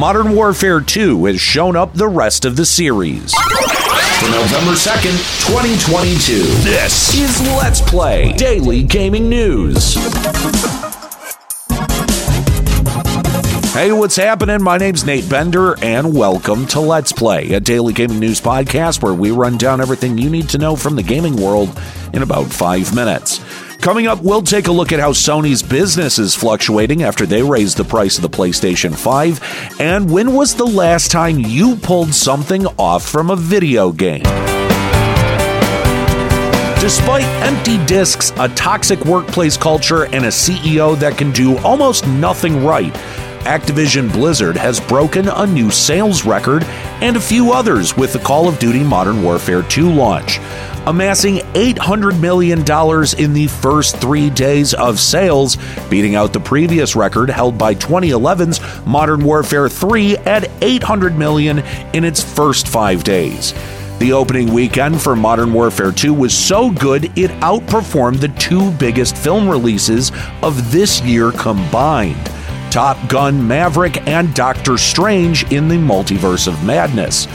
Modern Warfare 2 has shown up the rest of the series. For November 2nd, 2022, this is Let's Play Daily Gaming News. Hey, what's happening? My name's Nate Bender, and welcome to Let's Play, a daily gaming news podcast where we run down everything you need to know from the gaming world in about five minutes. Coming up, we'll take a look at how Sony's business is fluctuating after they raised the price of the PlayStation 5, and when was the last time you pulled something off from a video game? Despite empty discs, a toxic workplace culture, and a CEO that can do almost nothing right, Activision Blizzard has broken a new sales record and a few others with the Call of Duty Modern Warfare 2 launch, amassing $800 million in the first three days of sales, beating out the previous record held by 2011's Modern Warfare 3 at 800 million in its first five days. The opening weekend for Modern Warfare 2 was so good it outperformed the two biggest film releases of this year combined. Top Gun Maverick and Doctor Strange in the Multiverse of Madness.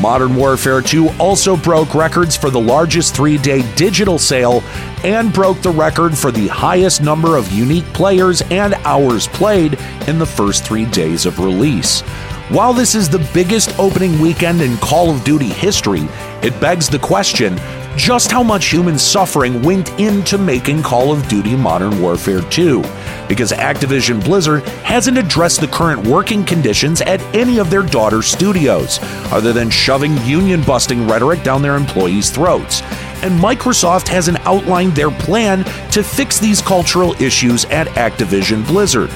Modern Warfare 2 also broke records for the largest three day digital sale and broke the record for the highest number of unique players and hours played in the first three days of release. While this is the biggest opening weekend in Call of Duty history, it begs the question just how much human suffering went into making Call of Duty Modern Warfare 2? Because Activision Blizzard hasn't addressed the current working conditions at any of their daughter studios, other than shoving union busting rhetoric down their employees' throats. And Microsoft hasn't outlined their plan to fix these cultural issues at Activision Blizzard.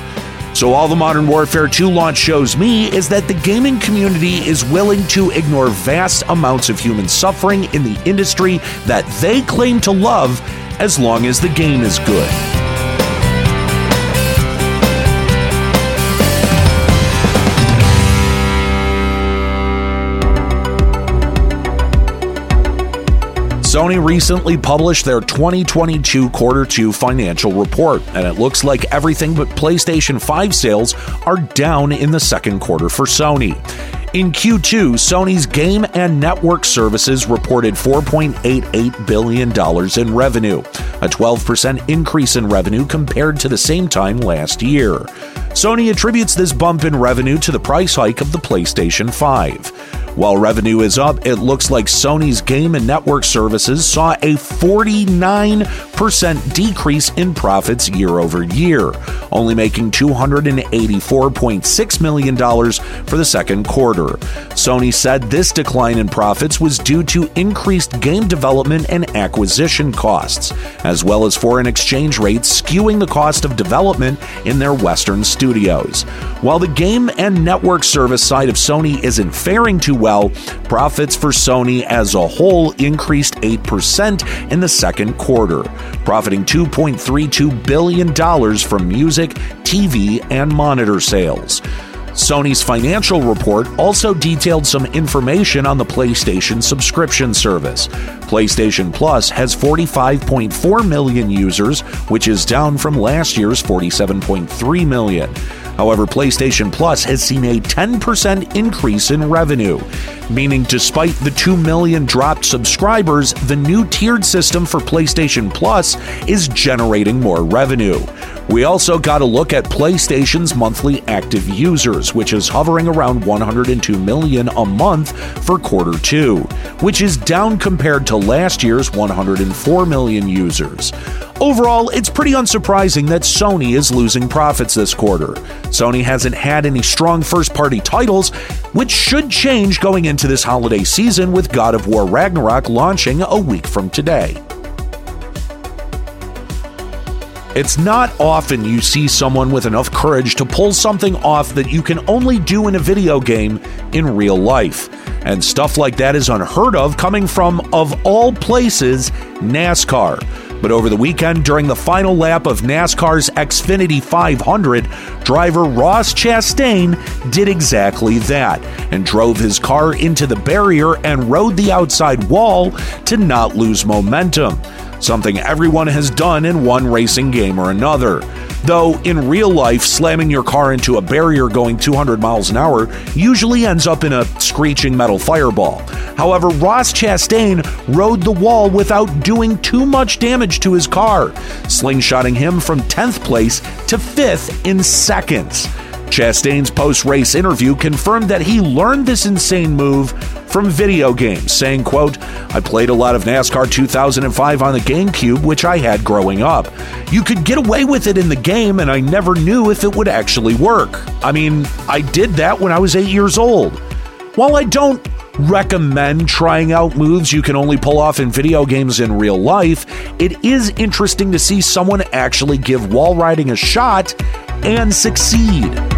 So, all the Modern Warfare 2 launch shows me is that the gaming community is willing to ignore vast amounts of human suffering in the industry that they claim to love as long as the game is good. Sony recently published their 2022 quarter 2 financial report, and it looks like everything but PlayStation 5 sales are down in the second quarter for Sony. In Q2, Sony's game and network services reported $4.88 billion in revenue, a 12% increase in revenue compared to the same time last year. Sony attributes this bump in revenue to the price hike of the PlayStation 5. While revenue is up, it looks like Sony's game and network services saw a 49% decrease in profits year over year, only making $284.6 million for the second quarter. Sony said this decline in profits was due to increased game development and acquisition costs, as well as foreign exchange rates skewing the cost of development in their Western studios. While the game and network service side of Sony isn't faring too well. Profits for Sony as a whole increased 8% in the second quarter, profiting $2.32 billion from music, TV, and monitor sales. Sony's financial report also detailed some information on the PlayStation subscription service. PlayStation Plus has 45.4 million users, which is down from last year's 47.3 million. However, PlayStation Plus has seen a 10% increase in revenue, meaning despite the 2 million dropped subscribers, the new tiered system for PlayStation Plus is generating more revenue. We also got a look at PlayStation's monthly active users, which is hovering around 102 million a month for quarter two, which is down compared to last year's 104 million users. Overall, it's pretty unsurprising that Sony is losing profits this quarter. Sony hasn't had any strong first party titles, which should change going into this holiday season with God of War Ragnarok launching a week from today. It's not often you see someone with enough courage to pull something off that you can only do in a video game in real life. And stuff like that is unheard of coming from, of all places, NASCAR. But over the weekend, during the final lap of NASCAR's Xfinity 500, driver Ross Chastain did exactly that and drove his car into the barrier and rode the outside wall to not lose momentum something everyone has done in one racing game or another. Though in real life, slamming your car into a barrier going 200 miles an hour usually ends up in a screeching metal fireball. However, Ross Chastain rode the wall without doing too much damage to his car, slingshotting him from 10th place to 5th in seconds. Chastain's post race interview confirmed that he learned this insane move from video games, saying, quote, I played a lot of NASCAR 2005 on the GameCube, which I had growing up. You could get away with it in the game, and I never knew if it would actually work. I mean, I did that when I was eight years old. While I don't recommend trying out moves you can only pull off in video games in real life, it is interesting to see someone actually give wall riding a shot and succeed.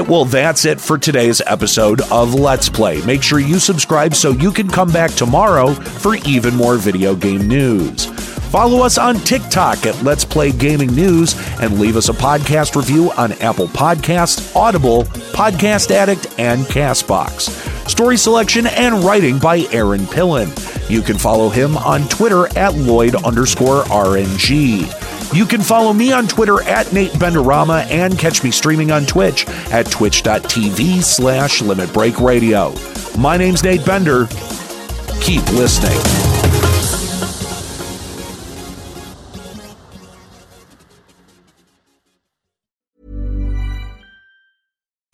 Right, well, that's it for today's episode of Let's Play. Make sure you subscribe so you can come back tomorrow for even more video game news. Follow us on TikTok at Let's Play Gaming News and leave us a podcast review on Apple Podcasts, Audible, Podcast Addict, and Castbox. Story selection and writing by Aaron Pillen. You can follow him on Twitter at Lloyd underscore RNG. You can follow me on Twitter at Nate Benderama and catch me streaming on Twitch at twitch.tv slash Limit Break Radio. My name's Nate Bender. Keep listening.